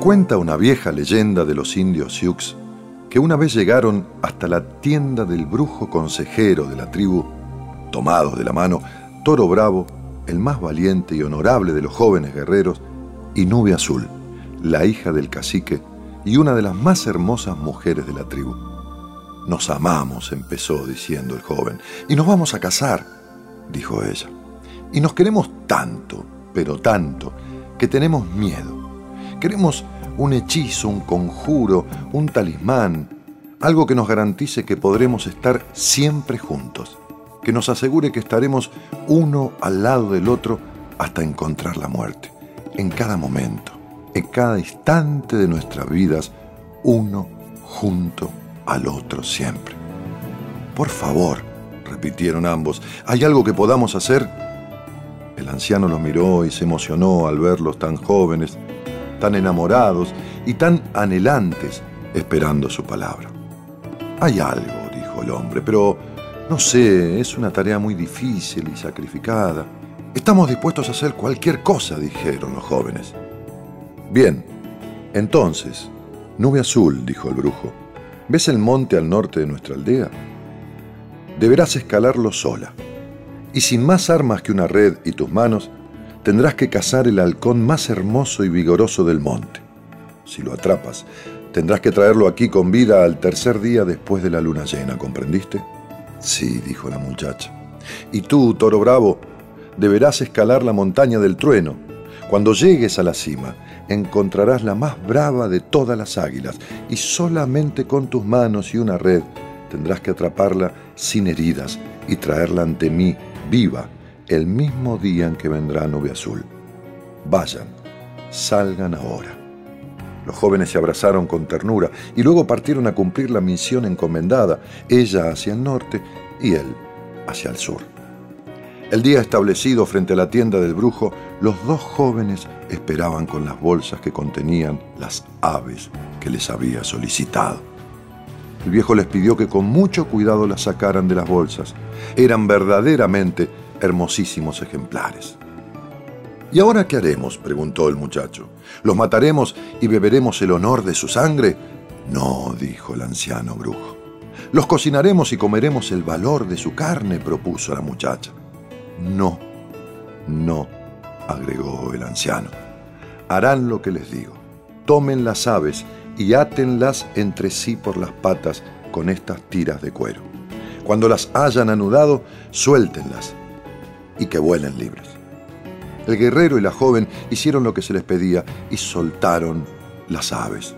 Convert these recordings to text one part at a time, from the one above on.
Cuenta una vieja leyenda de los indios Sioux que una vez llegaron hasta la tienda del brujo consejero de la tribu, tomados de la mano, Toro Bravo, el más valiente y honorable de los jóvenes guerreros, y Nube Azul, la hija del cacique y una de las más hermosas mujeres de la tribu. Nos amamos, empezó diciendo el joven, y nos vamos a casar, dijo ella. Y nos queremos tanto, pero tanto, que tenemos miedo. Queremos un hechizo, un conjuro, un talismán, algo que nos garantice que podremos estar siempre juntos, que nos asegure que estaremos uno al lado del otro hasta encontrar la muerte, en cada momento, en cada instante de nuestras vidas, uno junto al otro siempre. Por favor, repitieron ambos, ¿hay algo que podamos hacer? El anciano los miró y se emocionó al verlos tan jóvenes, tan enamorados y tan anhelantes esperando su palabra. Hay algo, dijo el hombre, pero no sé, es una tarea muy difícil y sacrificada. Estamos dispuestos a hacer cualquier cosa, dijeron los jóvenes. Bien, entonces, nube azul, dijo el brujo, ¿ves el monte al norte de nuestra aldea? Deberás escalarlo sola, y sin más armas que una red y tus manos, tendrás que cazar el halcón más hermoso y vigoroso del monte. Si lo atrapas, tendrás que traerlo aquí con vida al tercer día después de la luna llena, ¿comprendiste? Sí, dijo la muchacha. Y tú, toro bravo, deberás escalar la montaña del trueno. Cuando llegues a la cima, encontrarás la más brava de todas las águilas, y solamente con tus manos y una red tendrás que atraparla sin heridas y traerla ante mí viva el mismo día en que vendrá Nube Azul. Vayan, salgan ahora. Los jóvenes se abrazaron con ternura y luego partieron a cumplir la misión encomendada, ella hacia el norte y él hacia el sur. El día establecido frente a la tienda del brujo, los dos jóvenes esperaban con las bolsas que contenían las aves que les había solicitado. El viejo les pidió que con mucho cuidado las sacaran de las bolsas. Eran verdaderamente hermosísimos ejemplares. ¿Y ahora qué haremos? preguntó el muchacho. ¿Los mataremos y beberemos el honor de su sangre? No, dijo el anciano brujo. Los cocinaremos y comeremos el valor de su carne, propuso la muchacha. No, no, agregó el anciano. Harán lo que les digo. Tomen las aves y átenlas entre sí por las patas con estas tiras de cuero. Cuando las hayan anudado, suéltenlas y que vuelen libres. El guerrero y la joven hicieron lo que se les pedía y soltaron las aves.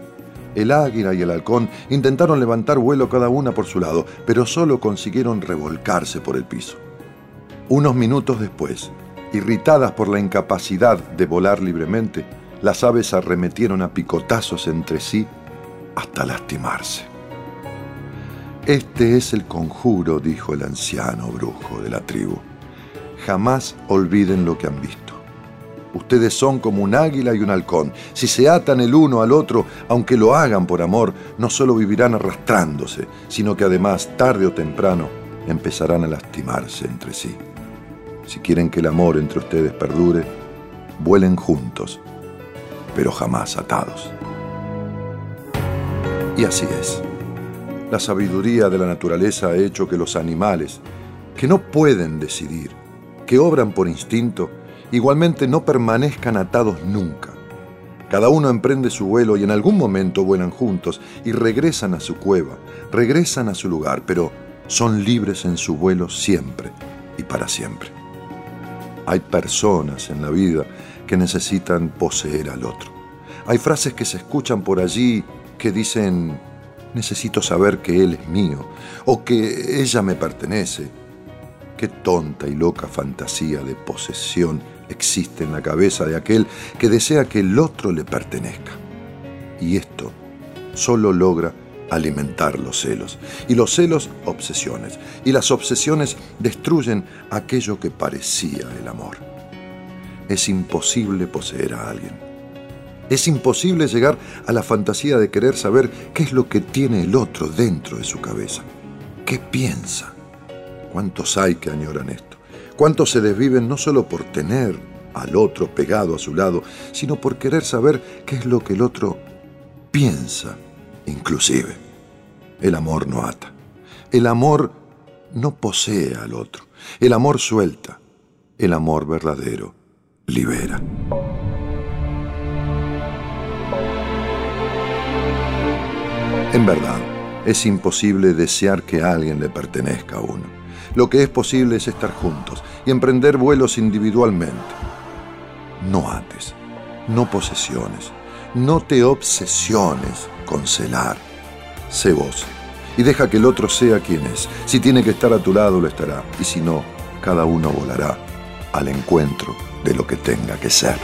El águila y el halcón intentaron levantar vuelo cada una por su lado, pero solo consiguieron revolcarse por el piso. Unos minutos después, irritadas por la incapacidad de volar libremente, las aves arremetieron a picotazos entre sí hasta lastimarse. Este es el conjuro, dijo el anciano brujo de la tribu jamás olviden lo que han visto. Ustedes son como un águila y un halcón. Si se atan el uno al otro, aunque lo hagan por amor, no solo vivirán arrastrándose, sino que además, tarde o temprano, empezarán a lastimarse entre sí. Si quieren que el amor entre ustedes perdure, vuelen juntos, pero jamás atados. Y así es. La sabiduría de la naturaleza ha hecho que los animales, que no pueden decidir, que obran por instinto, igualmente no permanezcan atados nunca. Cada uno emprende su vuelo y en algún momento vuelan juntos y regresan a su cueva, regresan a su lugar, pero son libres en su vuelo siempre y para siempre. Hay personas en la vida que necesitan poseer al otro. Hay frases que se escuchan por allí que dicen, necesito saber que él es mío o que ella me pertenece Qué tonta y loca fantasía de posesión existe en la cabeza de aquel que desea que el otro le pertenezca. Y esto solo logra alimentar los celos. Y los celos, obsesiones. Y las obsesiones destruyen aquello que parecía el amor. Es imposible poseer a alguien. Es imposible llegar a la fantasía de querer saber qué es lo que tiene el otro dentro de su cabeza. ¿Qué piensa? ¿Cuántos hay que añoran esto? ¿Cuántos se desviven no solo por tener, al otro pegado a su lado, sino por querer saber qué es lo que el otro piensa, inclusive. El amor no ata. El amor no posee al otro. El amor suelta. El amor verdadero libera. En verdad, es imposible desear que alguien le pertenezca a uno. Lo que es posible es estar juntos y emprender vuelos individualmente. No ates, no posesiones, no te obsesiones con celar. Sé vos y deja que el otro sea quien es. Si tiene que estar a tu lado, lo estará. Y si no, cada uno volará al encuentro de lo que tenga que ser.